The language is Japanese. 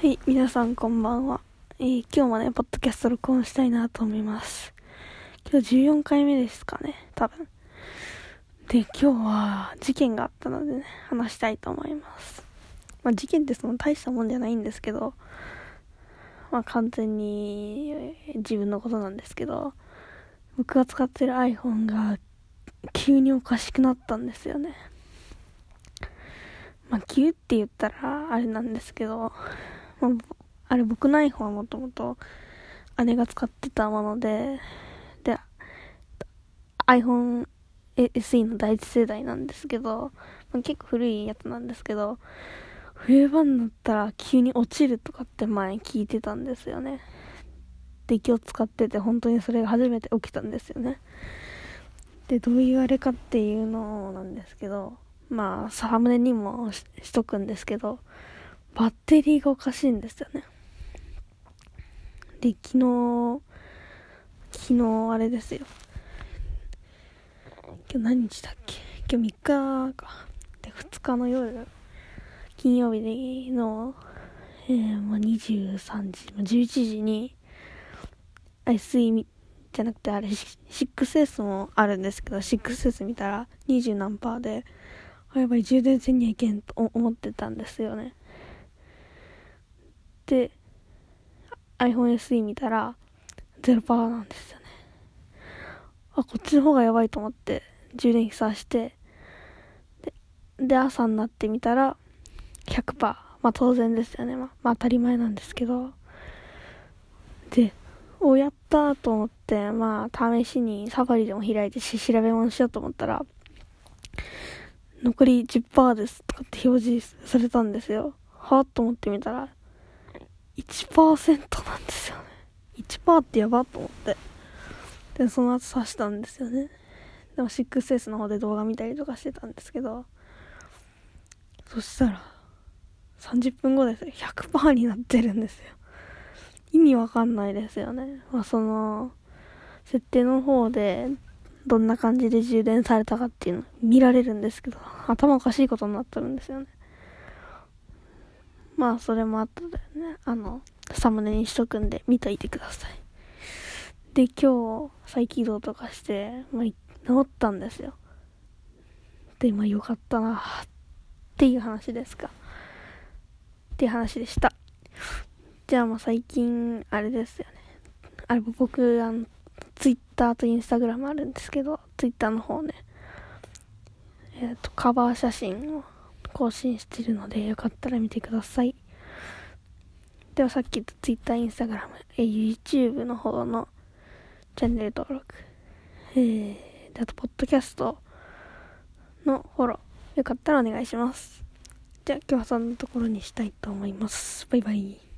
はい、皆さんこんばんは。えー、今日もね、ポッドキャスト録音したいなと思います。今日14回目ですかね、多分。で、今日は事件があったのでね、話したいと思います。まあ、事件ってその大したもんじゃないんですけど、まあ、完全に自分のことなんですけど、僕が使ってる iPhone が急におかしくなったんですよね。まあ、急って言ったらあれなんですけど、まあ、あれ僕の iPhone はもともと姉が使ってたもので、で、iPhone SE の第一世代なんですけど、まあ、結構古いやつなんですけど、冬場になったら急に落ちるとかって前聞いてたんですよね。で、気を使ってて本当にそれが初めて起きたんですよね。で、どういうあれかっていうのなんですけど、まあ、サムネにもしとくんですけど、バッテリーがおかしいんですよね。で、昨日、昨日あれですよ。今日何日だっけ？今日3日か。で、2日の夜、金曜日の、えー、まあ、23時、まあ、11時に、SE じゃなくてあれ、6S もあるんですけど、6S 見たら20何パーで、あ、やばい、充電せんにはいけんと思ってたんですよね。で、iPhone SE 見たら、0%なんですよね。あ、こっちの方がやばいと思って、充電器さして、で、で朝になってみたら、100%。まあ当然ですよね。まあ、まあ、当たり前なんですけど。で、お、やったと思って、まあ試しにサファリでも開いてし調べ物しようと思ったら、残り10%ですとかって表示されたんですよ。はぁと思ってみたら、1%なんですよね。1%ってやばと思って。で、その後刺したんですよね。でも 6S の方で動画見たりとかしてたんですけど、そしたら、30分後ですよ。100%になってるんですよ。意味わかんないですよね。まあ、その、設定の方で、どんな感じで充電されたかっていうの見られるんですけど、頭おかしいことになってるんですよね。まあ、それもあったでね、あの、サムネにしとくんで見といてください。で、今日、再起動とかして、まあ、治ったんですよ。で、まあ、よかったな、っていう話ですか。っていう話でした。じゃあ、まあ、最近、あれですよね。あれ、僕、あの、ツイッターとインスタグラムあるんですけど、ツイッターの方ね、えっ、ー、と、カバー写真を更新してるので、よかったら見てください。ではさっき言った Twitter、Instagram、YouTube の方のチャンネル登録、えー、であと、ポッドキャストのフォロー、よかったらお願いします。じゃあ今日はそんなところにしたいと思います。バイバイ。